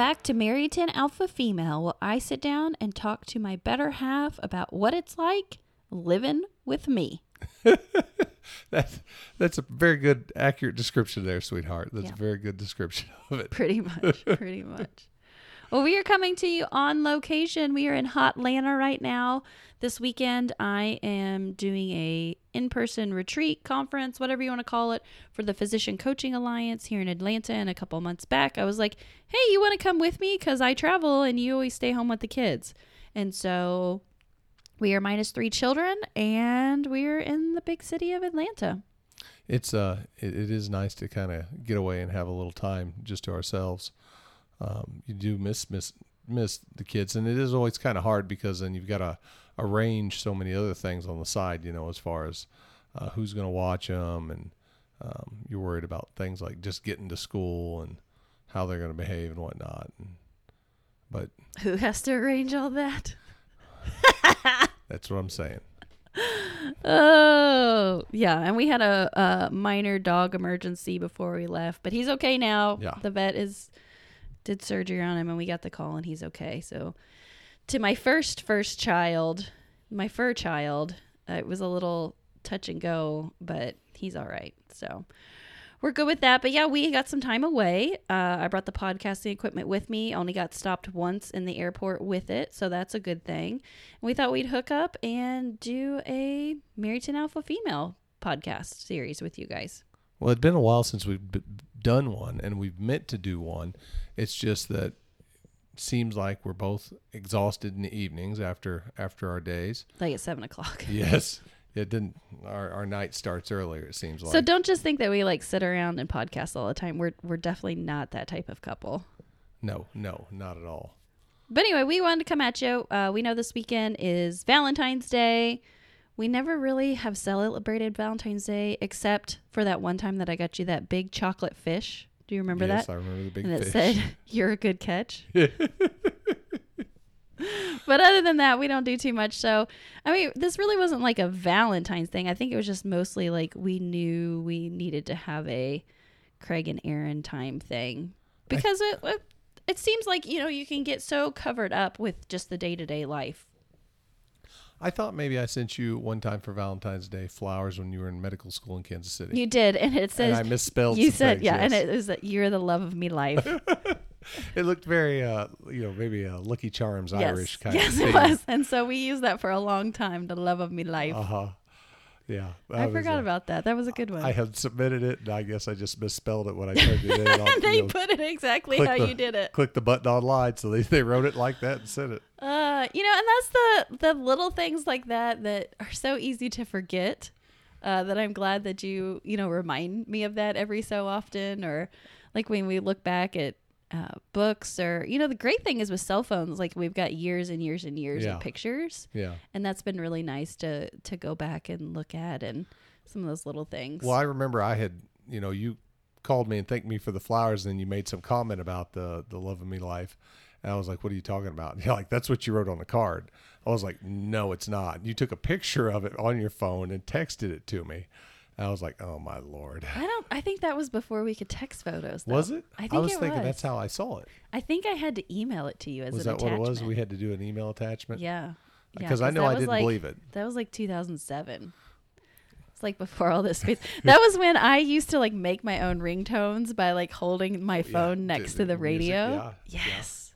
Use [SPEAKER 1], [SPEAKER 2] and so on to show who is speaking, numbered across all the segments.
[SPEAKER 1] back to Married to an Alpha Female, where I sit down and talk to my better half about what it's like living with me.
[SPEAKER 2] That's that's a very good, accurate description there, sweetheart. That's
[SPEAKER 1] Yeah.
[SPEAKER 2] a very good description of it.
[SPEAKER 1] Pretty much, pretty much. Well, we are coming to you on location. We are in Hot Hotlanta right now. This weekend, I am doing a in-person retreat conference, whatever you want to call it, for the Physician Coaching Alliance here in Atlanta. And a couple months back, I was like, "Hey, you want to come with me? Because I travel, and you always stay home with the kids." And so, we are minus three children, and we're in the big city of Atlanta.
[SPEAKER 2] It's uh, it, it is nice to kind of get away and have a little time just to ourselves. Um, you do miss miss miss the kids, and it is always kind of hard because then you've got to arrange so many other things on the side. You know, as far as uh, who's going to watch them, and um, you're worried about things like just getting to school and how they're going to behave and whatnot. And, but
[SPEAKER 1] Who has to arrange all that?
[SPEAKER 2] that's what I'm saying.
[SPEAKER 1] Oh, yeah. And we had a, a minor dog emergency before we left, but he's okay now.
[SPEAKER 2] Yeah.
[SPEAKER 1] The vet is did surgery on him and we got the call and he's okay. So to my first first child, my fur child, uh, it was a little touch and go, but he's all right. So we're good with that. But yeah, we got some time away. Uh, I brought the podcasting equipment with me. Only got stopped once in the airport with it, so that's a good thing. And we thought we'd hook up and do a Married to an Alpha Female podcast series with you guys.
[SPEAKER 2] Well, it's been a while since we've b- done one, and we've meant to do one. It's just that it seems like we're both exhausted in the evenings after after our days.
[SPEAKER 1] Like at seven o'clock.
[SPEAKER 2] Yes, it didn't. Our our night starts earlier. It seems like.
[SPEAKER 1] So don't just think that we like sit around and podcast all the time. We're we're definitely not that type of couple.
[SPEAKER 2] no, no, not at all.
[SPEAKER 1] But anyway, we wanted to come at you. Uh, we know this weekend is Valentine's Day. We never really have celebrated Valentine's Day except for that one time that I got you that big chocolate fish. Do you remember
[SPEAKER 2] yes,
[SPEAKER 1] that?
[SPEAKER 2] Yes, I remember the big
[SPEAKER 1] and it said, "You're a good catch." but other than that, we don't do too much. So, I mean, this really wasn't like a Valentine's thing. I think it was just mostly like we knew we needed to have a Craig and Aaron time thing because it, it it seems like you know you can get so covered up with just the day to day life.
[SPEAKER 2] I thought maybe I sent you one time for Valentine's Day flowers when you were in medical school in Kansas City.
[SPEAKER 1] You did, and it
[SPEAKER 2] and
[SPEAKER 1] says
[SPEAKER 2] I misspelled.
[SPEAKER 1] you said
[SPEAKER 2] things,
[SPEAKER 1] yeah, and it was that you're the love of me life.
[SPEAKER 2] it looked very, uh, you know, maybe a Lucky Charms
[SPEAKER 1] yes,
[SPEAKER 2] Irish kind
[SPEAKER 1] yes,
[SPEAKER 2] of thing.
[SPEAKER 1] it was, and so we used that for a long time. The love of me life.
[SPEAKER 2] Uh huh. Yeah.
[SPEAKER 1] I forgot
[SPEAKER 2] a-
[SPEAKER 1] about that. That was a good one.
[SPEAKER 2] I had submitted it, and I guess I just misspelled it when I turned it in.
[SPEAKER 1] And they
[SPEAKER 2] you know,
[SPEAKER 1] put it exactly how
[SPEAKER 2] the-
[SPEAKER 1] you did it.
[SPEAKER 2] click the button online, so they, they wrote it like that and sent it.
[SPEAKER 1] Uh, you know, and that's the the little things like that that are so easy to forget. Uh, that I'm glad that you you know remind me of that every so often, or like when we look back at uh, books, or you know, the great thing is with cell phones, like we've got years and years and years
[SPEAKER 2] Yeah.
[SPEAKER 1] of pictures,
[SPEAKER 2] Yeah.
[SPEAKER 1] and that's been really nice to to go back and look at and some of those little things.
[SPEAKER 2] Well, I remember I had, you know, you called me and thanked me for the flowers, and then you made some comment about the the love of me life, and I was like, "What are you talking about?" And you're like, "That's what you wrote on the card." I was like, "No, it's not." You took a picture of it on your phone and texted it to me. I was like, "Oh my lord."
[SPEAKER 1] I don't. I think that was before we could text photos. Though.
[SPEAKER 2] Was it?
[SPEAKER 1] I think I
[SPEAKER 2] was
[SPEAKER 1] it
[SPEAKER 2] thinking
[SPEAKER 1] was.
[SPEAKER 2] that's how I saw it.
[SPEAKER 1] I think I had to email it to you as
[SPEAKER 2] Was
[SPEAKER 1] an
[SPEAKER 2] that what it
[SPEAKER 1] attachment.
[SPEAKER 2] was? We had to do an email attachment.
[SPEAKER 1] Yeah. Yeah,
[SPEAKER 2] Because I know I didn't
[SPEAKER 1] like-
[SPEAKER 2] believe it.
[SPEAKER 1] That was like 2007. It's like before all this that was when I used to like make my own ringtones by like holding my phone
[SPEAKER 2] to
[SPEAKER 1] next to the radio.
[SPEAKER 2] yeah, yeah.
[SPEAKER 1] Yes.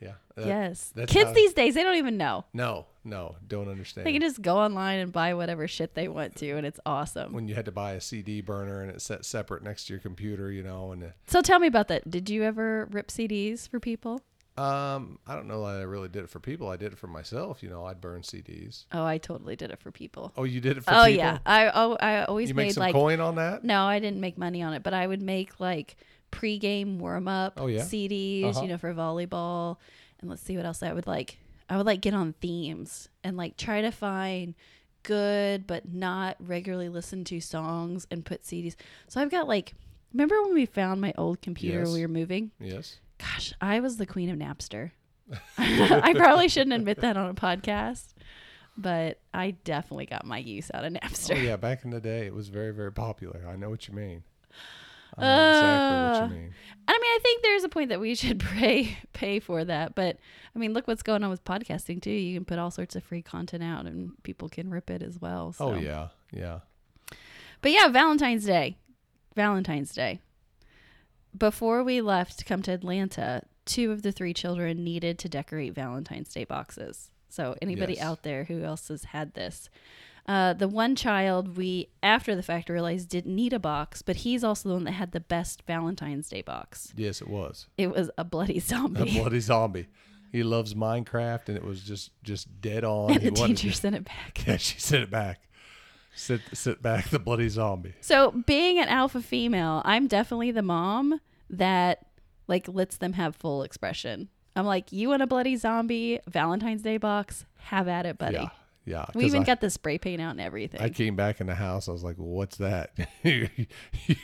[SPEAKER 2] Yeah. That-
[SPEAKER 1] yes. Kids these days, they don't even know.
[SPEAKER 2] No, no, don't understand.
[SPEAKER 1] They can just go online and buy whatever shit they want to, and it's awesome.
[SPEAKER 2] when you had to buy a CD burner and it's set separate next to your computer, you know, and
[SPEAKER 1] So tell me about that. Did you ever rip CDs for people?
[SPEAKER 2] um, I don't know that I really did it for people. I did it for myself. You know, I'd burn CDs.
[SPEAKER 1] Oh, I totally did it for people.
[SPEAKER 2] Oh, you did it for people?
[SPEAKER 1] Oh
[SPEAKER 2] people?
[SPEAKER 1] yeah, I oh, I always
[SPEAKER 2] You
[SPEAKER 1] made
[SPEAKER 2] make some
[SPEAKER 1] like
[SPEAKER 2] coin on that?
[SPEAKER 1] No, I didn't make money on it, but I would make like pre-game warm-up
[SPEAKER 2] Oh, yeah?
[SPEAKER 1] CDs,
[SPEAKER 2] Uh-huh.
[SPEAKER 1] you know, for volleyball. And let's see what else I would like. I would like get on themes and like try to find good but not regularly listened to songs and put CDs. So I've got like remember when we found my old computer
[SPEAKER 2] Yes.
[SPEAKER 1] when we were moving?
[SPEAKER 2] Yes.
[SPEAKER 1] Gosh, I was the queen of Napster. I probably shouldn't admit that on a podcast, but I definitely got my use out of oh, Napster.
[SPEAKER 2] Oh yeah, back in the day, it was very very popular. I know what you mean. I know exactly
[SPEAKER 1] Uh,
[SPEAKER 2] what you mean.
[SPEAKER 1] I mean, I think there's a point that we should pay pay for that. But I mean, look what's going on with podcasting too. You can put all sorts of free content out, and people can rip it as well. So.
[SPEAKER 2] Oh yeah, yeah.
[SPEAKER 1] But yeah, Valentine's Day. Valentine's Day. Before we left to come to Atlanta, two of the three children needed to decorate Valentine's Day boxes. So anybody
[SPEAKER 2] Yes.
[SPEAKER 1] out there who else has had this? Uh, the one child we after the fact realized didn't need a box, but he's also the one that had the best Valentine's Day box.
[SPEAKER 2] Yes, it was
[SPEAKER 1] It was a bloody zombie.
[SPEAKER 2] a bloody zombie. He loves Minecraft, and it was just just dead on.
[SPEAKER 1] and
[SPEAKER 2] He
[SPEAKER 1] the
[SPEAKER 2] wanted
[SPEAKER 1] teacher
[SPEAKER 2] to-
[SPEAKER 1] sent it back.
[SPEAKER 2] Yeah, she sent it back. Sit sit back, the bloody zombie.
[SPEAKER 1] So being an alpha female, I'm definitely the mom that like lets them have full expression. I'm like, you want a bloody zombie Valentine's Day box? Have at it, buddy.
[SPEAKER 2] Yeah, yeah.
[SPEAKER 1] we even
[SPEAKER 2] I,
[SPEAKER 1] got the spray paint out and everything.
[SPEAKER 2] I came back in the house. I was like, well, "What's that?" you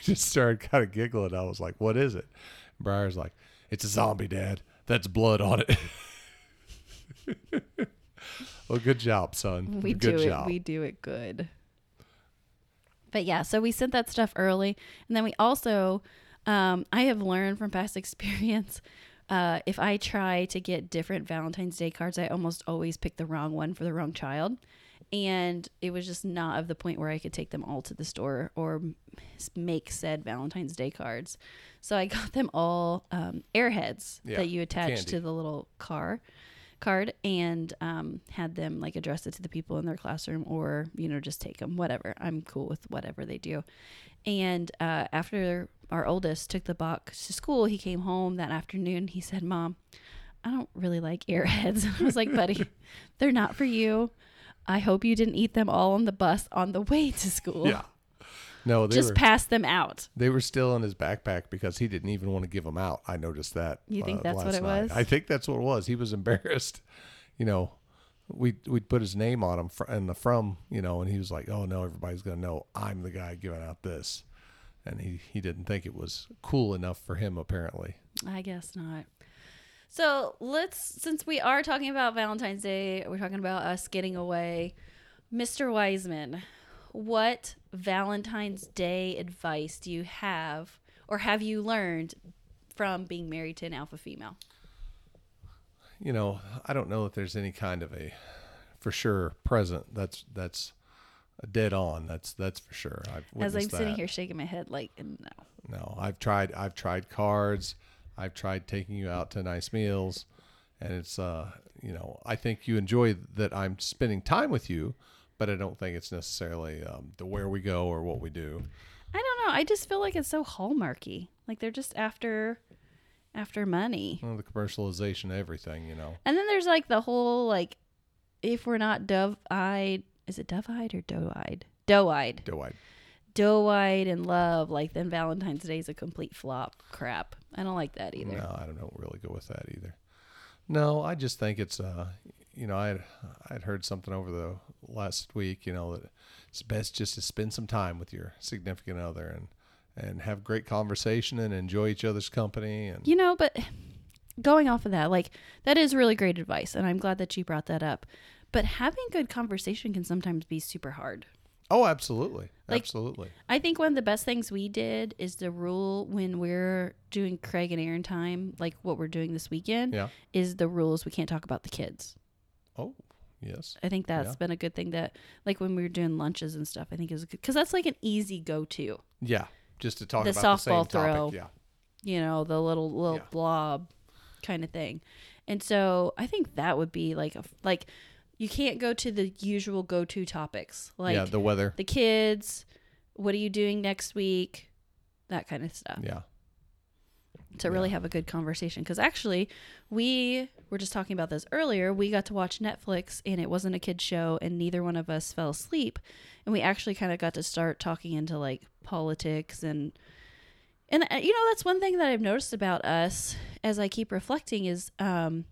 [SPEAKER 2] just started kind of giggling. I was like, "What is it?" Briar's like, "It's a zombie, Dad. That's blood on it." well, good job, son.
[SPEAKER 1] we
[SPEAKER 2] good
[SPEAKER 1] do
[SPEAKER 2] job.
[SPEAKER 1] it. We do it good. But yeah, so we sent that stuff early, and then we also, um, I have learned from past experience. Uh, if I try to get different Valentine's Day cards, I almost always pick the wrong one for the wrong child. And it was just not of the point where I could take them all to the store or make said Valentine's Day cards. So I got them all um, airheads
[SPEAKER 2] Yeah,
[SPEAKER 1] that you attach
[SPEAKER 2] candy.
[SPEAKER 1] to the little car card and um, had them like address it to the people in their classroom or you know just take them whatever i'm cool with whatever they do and uh, after our oldest took the box to school he came home that afternoon he said mom i don't really like airheads i was like buddy they're not for you i hope you didn't eat them all on the bus on the way to school
[SPEAKER 2] yeah. No, they
[SPEAKER 1] just
[SPEAKER 2] were
[SPEAKER 1] pass them out
[SPEAKER 2] they were still in his backpack because he didn't even want to give them out. I noticed that. uh,
[SPEAKER 1] You think that's what it
[SPEAKER 2] night.
[SPEAKER 1] was?
[SPEAKER 2] I think that's what it was. He was embarrassed. You know, we we'd put his name on him fr- and the from. You know, and he was like, "Oh no, everybody's gonna know I'm the guy giving out this," and he he didn't think it was cool enough for him apparently.
[SPEAKER 1] I guess not. So let's, since we are talking about Valentine's Day, we're talking about us getting away. Mr. Wiseman, what Valentine's Day advice do you have, or have you learned from being married to an alpha female?
[SPEAKER 2] You know, I don't know if there's any kind of a for sure present that's that's a dead on. That's that's for sure. I've
[SPEAKER 1] As I'm
[SPEAKER 2] witnessed
[SPEAKER 1] sitting here shaking my head, like, no.
[SPEAKER 2] No, I've tried. I've tried cards. I've tried taking you out to nice meals, and it's uh, you know, I think you enjoy that I'm spending time with you, but I don't think it's necessarily um, the where we go or what we do.
[SPEAKER 1] I don't know. I just feel like it's so hallmarky. Like they're just after, after money.
[SPEAKER 2] Well, the commercialization everything, you know.
[SPEAKER 1] And then there's like the whole like, if we're not dove eyed, is it dove eyed or doe eyed? Doe eyed,
[SPEAKER 2] Doe-eyed.
[SPEAKER 1] doe eyed in love. Like then Valentine's Day is a complete flop. Crap. I don't like that either.
[SPEAKER 2] No, I don't really go with that either. No, I just think it's uh, you know, I had I'd heard something over the last week, you know, that it's best just to spend some time with your significant other and and have great conversation and enjoy each other's company and
[SPEAKER 1] You know, but going off of that, like that is really great advice, and I'm glad that you brought that up. But having good conversation can sometimes be super hard.
[SPEAKER 2] Oh, absolutely.
[SPEAKER 1] Like-
[SPEAKER 2] absolutely.
[SPEAKER 1] I think one of the best things we did is the rule when we're doing Craig and Aaron time, like what we're doing this weekend,
[SPEAKER 2] Yeah.
[SPEAKER 1] is the rules we can't talk about the kids.
[SPEAKER 2] Oh, yes.
[SPEAKER 1] I think that's
[SPEAKER 2] Yeah.
[SPEAKER 1] been a good thing that, like when we were doing lunches and stuff, I think is because that's like an easy go to.
[SPEAKER 2] Yeah. Just to talk
[SPEAKER 1] The
[SPEAKER 2] about the same
[SPEAKER 1] softball throw.
[SPEAKER 2] topic. Yeah.
[SPEAKER 1] You know, the little little
[SPEAKER 2] Yeah.
[SPEAKER 1] blob kind of thing. And so I think that would be like a like you can't go to the usual go to topics like
[SPEAKER 2] yeah. The weather.
[SPEAKER 1] the kids, what are you doing next week, that kind of stuff.
[SPEAKER 2] Yeah.
[SPEAKER 1] to really have a good conversation because actually we were just talking about this earlier we got to watch netflix and it wasn't a kid show and neither one of us fell asleep and we actually kind of got to start talking into like politics and and uh, you know that's one thing that i've noticed about us as i keep reflecting is um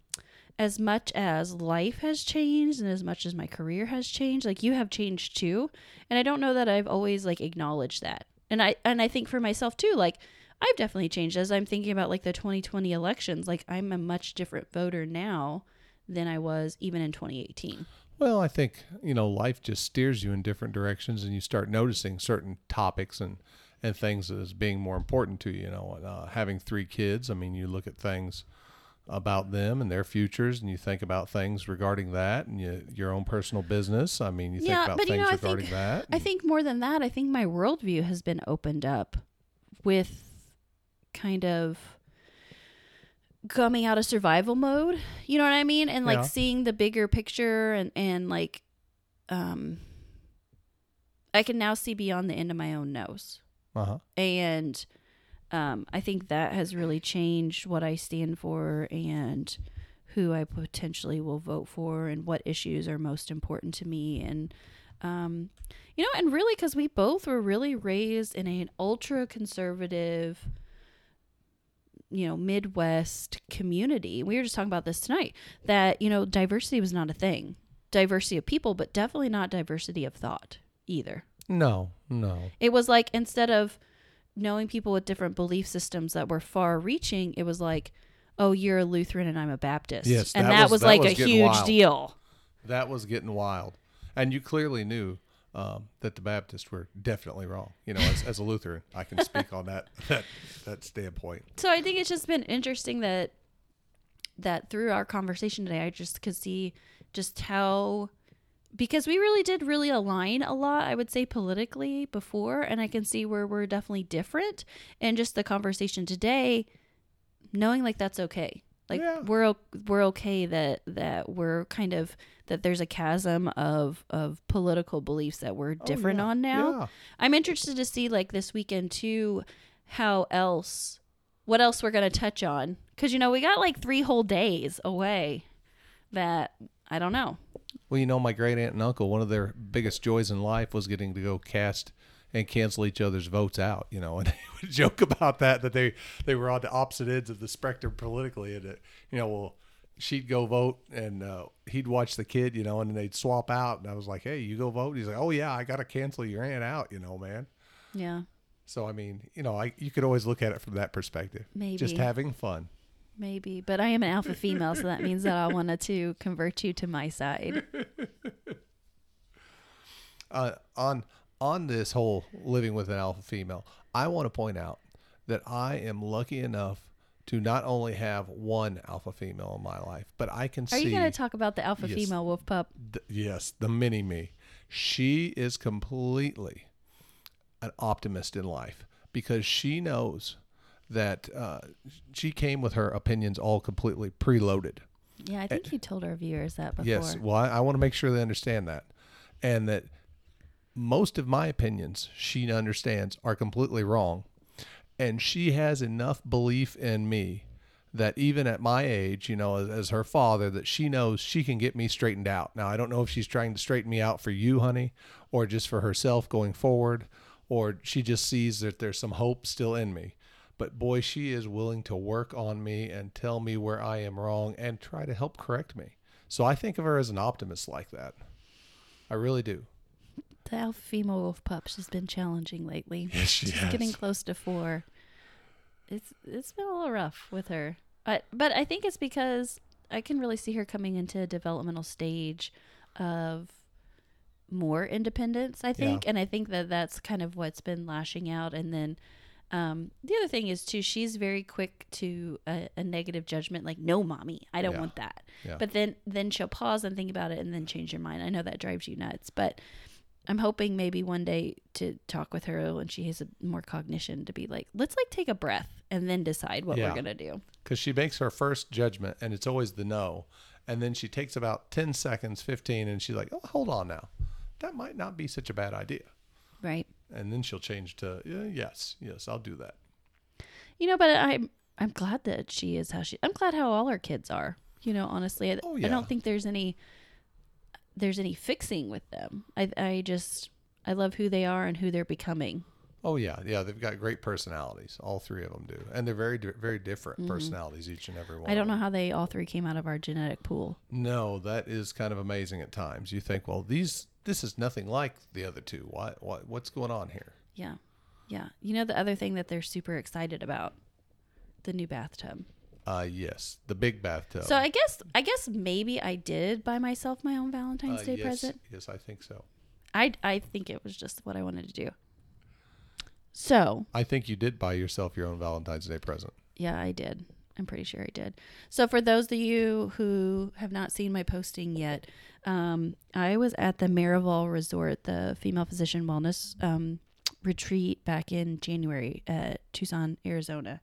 [SPEAKER 1] as much as life has changed and as much as my career has changed like you have changed too and i don't know that i've always like acknowledged that and i and i think for myself too like I've definitely changed as I'm thinking about like the 2020 elections. Like I'm a much different voter now than I was even in 2018.
[SPEAKER 2] Well, I think, you know, life just steers you in different directions and you start noticing certain topics and and things as being more important to you. You know, uh, having three kids. I mean, you look at things about them and their futures, and you think about things regarding that, and you, your own personal business. I mean, you think
[SPEAKER 1] Yeah,
[SPEAKER 2] about
[SPEAKER 1] but, you
[SPEAKER 2] things
[SPEAKER 1] know, I
[SPEAKER 2] regarding
[SPEAKER 1] think-
[SPEAKER 2] that.
[SPEAKER 1] I think more than that, I think my worldview has been opened up with kind of coming out of survival mode. You know what I mean? And like
[SPEAKER 2] Yeah.
[SPEAKER 1] seeing the bigger picture and and like um I can now see beyond the end of my own nose.
[SPEAKER 2] uh-huh.
[SPEAKER 1] And um I think that has really changed what I stand for and who I potentially will vote for and what issues are most important to me and um you know and really cuz we both were really raised in an ultra conservative you know midwest community we were just talking about this tonight that you know diversity was not a thing diversity of people but definitely not diversity of thought either
[SPEAKER 2] No, no.
[SPEAKER 1] it was like instead of knowing people with different belief systems that were far reaching, it was like, oh, you're a Lutheran and I'm a Baptist.
[SPEAKER 2] Yes,
[SPEAKER 1] and
[SPEAKER 2] that
[SPEAKER 1] that,
[SPEAKER 2] was-
[SPEAKER 1] was,
[SPEAKER 2] that
[SPEAKER 1] like
[SPEAKER 2] was
[SPEAKER 1] a huge
[SPEAKER 2] wild.
[SPEAKER 1] deal.
[SPEAKER 2] That was getting wild, and you clearly knew um, that the Baptists were definitely wrong. You know, as, as a Lutheran, I can speak on that that that standpoint.
[SPEAKER 1] So I think it's just been interesting that that through our conversation today, I just could see just how because we really did really align a lot, I would say politically before, and I can see where we're definitely different. And just the conversation today, knowing like that's okay. Like
[SPEAKER 2] Yeah.
[SPEAKER 1] we're we're okay that that we're kind of that there's a chasm of of political beliefs that we're oh, different
[SPEAKER 2] Oh, yeah,
[SPEAKER 1] on now.
[SPEAKER 2] yeah.
[SPEAKER 1] I'm interested to see like this weekend too how else what else we're going to touch on cuz you know we got like 3 whole days away that I don't know.
[SPEAKER 2] Well, you know, my great aunt and uncle, one of their biggest joys in life was getting to go cast and cancel each other's votes out. You know, and they would joke about that that they they were on the opposite ends of the spectrum politically, and it, you know, well, she'd go vote and uh, he'd watch the kid, you know, and then they'd swap out, and I was like, hey, you go vote. He's like, oh yeah, I got to cancel your aunt out, you know, man.
[SPEAKER 1] Yeah.
[SPEAKER 2] So I mean, you know, I you could always look at it from that perspective.
[SPEAKER 1] Maybe.
[SPEAKER 2] just having fun.
[SPEAKER 1] Maybe, but I am an alpha female, so that means that I wanted to convert you to my side.
[SPEAKER 2] uh, on on this whole living with an alpha female, I want to point out that I am lucky enough to not only have one alpha female in my life, but I can
[SPEAKER 1] Are
[SPEAKER 2] see Are
[SPEAKER 1] you going to talk about the alpha
[SPEAKER 2] Yes.
[SPEAKER 1] female wolf pup?
[SPEAKER 2] th- yes, the mini me. She is completely an optimist in life because she knows that uh, she came with her opinions all completely preloaded.
[SPEAKER 1] Yeah, I think you told our viewers that before.
[SPEAKER 2] Yes. Well, I, I want to make sure they understand that. And that most of my opinions she understands are completely wrong. And she has enough belief in me that even at my age, you know, as, as her father, that she knows she can get me straightened out. Now, I don't know if she's trying to straighten me out for you, honey, or just for herself going forward, or she just sees that there's some hope still in me. But boy, she is willing to work on me and tell me where I am wrong and try to help correct me. So I think of her as an optimist like that. I really do.
[SPEAKER 1] The female wolf pup, she's been challenging lately.
[SPEAKER 2] Yes, she
[SPEAKER 1] she's getting close to four. It's it's been a little rough with her, but but I think it's because I can really see her coming into a developmental stage of more independence. I think, and I think that that's kind of what's been lashing out. And then um, the other thing is too, she's very quick to a, a negative judgment, like "No, mommy, I don't
[SPEAKER 2] Yeah.
[SPEAKER 1] want that."
[SPEAKER 2] Yeah.
[SPEAKER 1] But then then she'll pause and think about it, and then change her mind. I know that drives you nuts, but I'm hoping maybe one day to talk with her when she has a, more cognition to be like, let's like take a breath and then decide what
[SPEAKER 2] Yeah.
[SPEAKER 1] we're gonna do.
[SPEAKER 2] Because she makes her first judgment and it's always the no. And then she takes about 10 seconds, 15, and she's like, oh, hold on now. That might not be such a bad idea.
[SPEAKER 1] Right.
[SPEAKER 2] And then she'll change to, yeah, yes, yes, I'll do that.
[SPEAKER 1] You know, but I'm I'm glad that she is how she. I'm glad how all our kids are. You know, honestly, I,
[SPEAKER 2] Oh,
[SPEAKER 1] I don't think there's any there's any fixing with them. I I just I love who they are and who they're becoming.
[SPEAKER 2] Oh, yeah. Yeah. They've got great personalities. All three of them do. And they're very, very different personalities, each and every one.
[SPEAKER 1] Mm-hmm. I don't know how they all three came out of our genetic pool.
[SPEAKER 2] No, that is kind of amazing at times. You think, well, these, this is nothing like the other two. What, what, what's going on here?
[SPEAKER 1] Yeah. Yeah. You know the other thing that they're super excited about? The new bathtub.
[SPEAKER 2] Uh, yes, the big bathtub.
[SPEAKER 1] So I guess I guess maybe I did buy myself my own Valentine's
[SPEAKER 2] Uh,
[SPEAKER 1] Day
[SPEAKER 2] yes,
[SPEAKER 1] present.
[SPEAKER 2] Yes, I think so.
[SPEAKER 1] I I think it was just what I wanted to do. So,
[SPEAKER 2] I think you did buy yourself your own Valentine's Day present.
[SPEAKER 1] yeah, I did. I'm pretty sure I did. So, for those of you who have not seen my posting yet, um, I was at the Miraval Resort, the female physician wellness um, retreat back in January at Tucson, Arizona.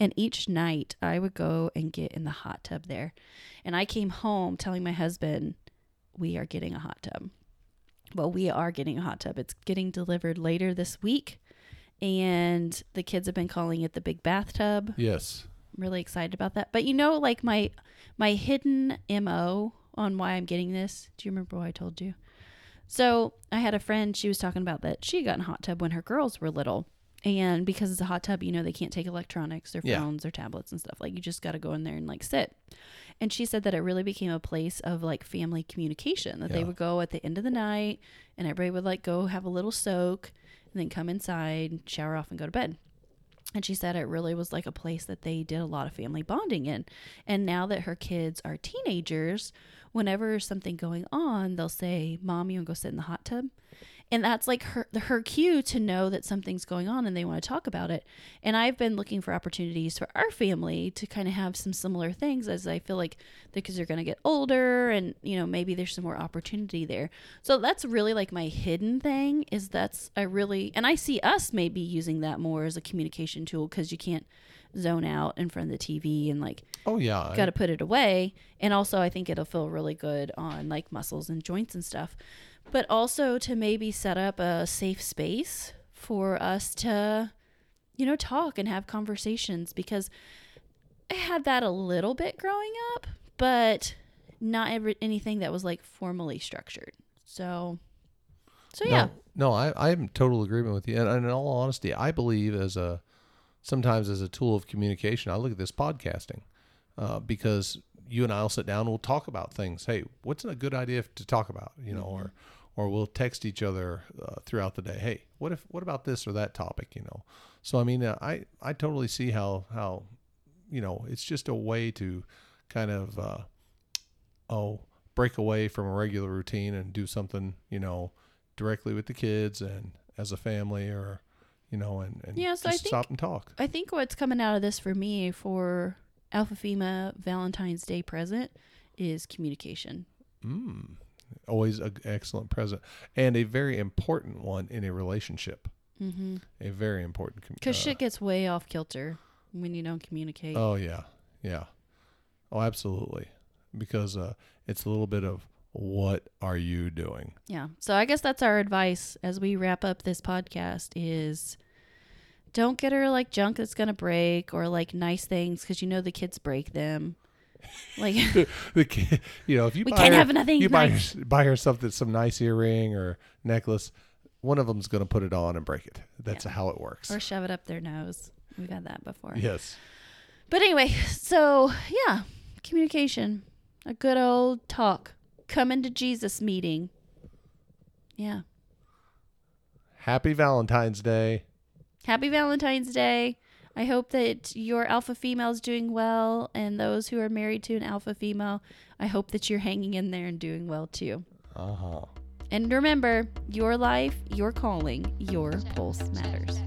[SPEAKER 1] And each night I would go and get in the hot tub there. And I came home telling my husband, we are getting a hot tub. Well, we are getting a hot tub. It's getting delivered later this week. And the kids have been calling it the big bathtub.
[SPEAKER 2] Yes.
[SPEAKER 1] I'm really excited about that. But you know, like my my hidden MO on why I'm getting this. Do you remember what I told you? So I had a friend, she was talking about that she got in a hot tub when her girls were little. And because it's a hot tub, you know, they can't take electronics, their
[SPEAKER 2] Yeah.
[SPEAKER 1] phones, their tablets and stuff. Like you just gotta go in there and like sit. And she said that it really became a place of like family communication. That they would go at the end of the night and everybody would like go have a little soak and then come inside, shower off and go to bed. And she said it really was like a place that they did a lot of family bonding in. And now that her kids are teenagers, whenever something going on, they'll say, Mom, you want to go sit in the hot tub? And that's like her her cue to know that something's going on and they want to talk about it. And I've been looking for opportunities for our family to kind of have some similar things as I feel like the kids are going to get older and you know maybe there's some more opportunity there. So that's really like my hidden thing is that's I really and I see us maybe using that more as a communication tool cuz you can't zone out in front of the TV and like
[SPEAKER 2] Oh yeah.
[SPEAKER 1] Got to put it away. And also, I think it'll feel really good on like muscles and joints and stuff. But also to maybe set up a safe space for us to, you know, talk and have conversations because I had that a little bit growing up, but not every, anything that was like formally structured. So, so yeah.
[SPEAKER 2] No, no I, I'm total agreement with you. And, and in all honesty, I believe as a sometimes as a tool of communication, I look at this podcasting uh, because you and I'll sit down and we'll talk about things. Hey, what's a good idea to talk about? You know, or or we'll text each other uh, throughout the day. Hey, what if what about this or that topic? You know, so I mean, uh, I I totally see how how you know it's just a way to kind of uh, oh break away from a regular routine and do something you know directly with the kids and as a family or you know and, and
[SPEAKER 1] Yeah, so I think-
[SPEAKER 2] stop and talk
[SPEAKER 1] I think what's coming out of this for me for Alpha Fema Valentine's Day present is communication.
[SPEAKER 2] mm. always an excellent present and a very important one in a relationship
[SPEAKER 1] Mm-hmm.
[SPEAKER 2] a very important com-
[SPEAKER 1] Because
[SPEAKER 2] uh,
[SPEAKER 1] shit gets way off kilter when you don't communicate.
[SPEAKER 2] oh yeah yeah oh absolutely because uh it's a little bit of what are you doing
[SPEAKER 1] yeah. So I guess that's our advice as we wrap up this podcast is don't get her like junk that's going to break or like nice things because you know the kids break them. Like,
[SPEAKER 2] the kid, you know if you
[SPEAKER 1] we
[SPEAKER 2] buy
[SPEAKER 1] can't
[SPEAKER 2] her,
[SPEAKER 1] have nothing
[SPEAKER 2] you buy
[SPEAKER 1] nice.
[SPEAKER 2] her, buy her something some nice earring or necklace one of them's going to put it on and break it that's
[SPEAKER 1] Yeah.
[SPEAKER 2] how it works
[SPEAKER 1] Or shove it up their nose. We've had that before.
[SPEAKER 2] yes
[SPEAKER 1] But anyway, so yeah, communication, a good old talk, coming to Jesus meeting. Yeah.
[SPEAKER 2] happy valentine's day
[SPEAKER 1] Happy Valentine's Day. I hope that your alpha female is doing well, and those who are married to an alpha female, I hope that you're hanging in there and doing well too.
[SPEAKER 2] uh-huh
[SPEAKER 1] And remember, your life, your calling, your pulse matters.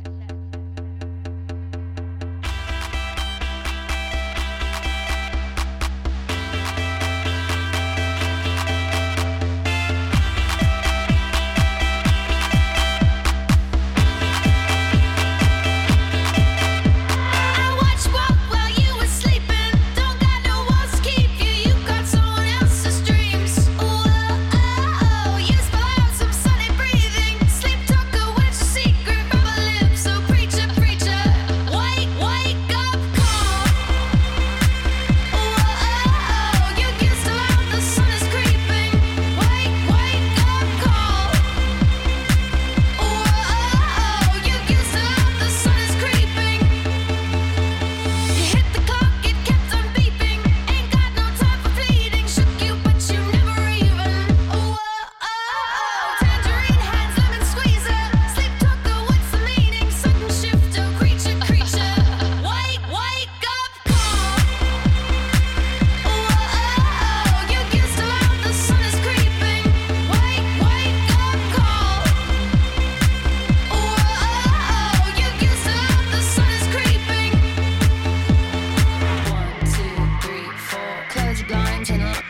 [SPEAKER 3] Times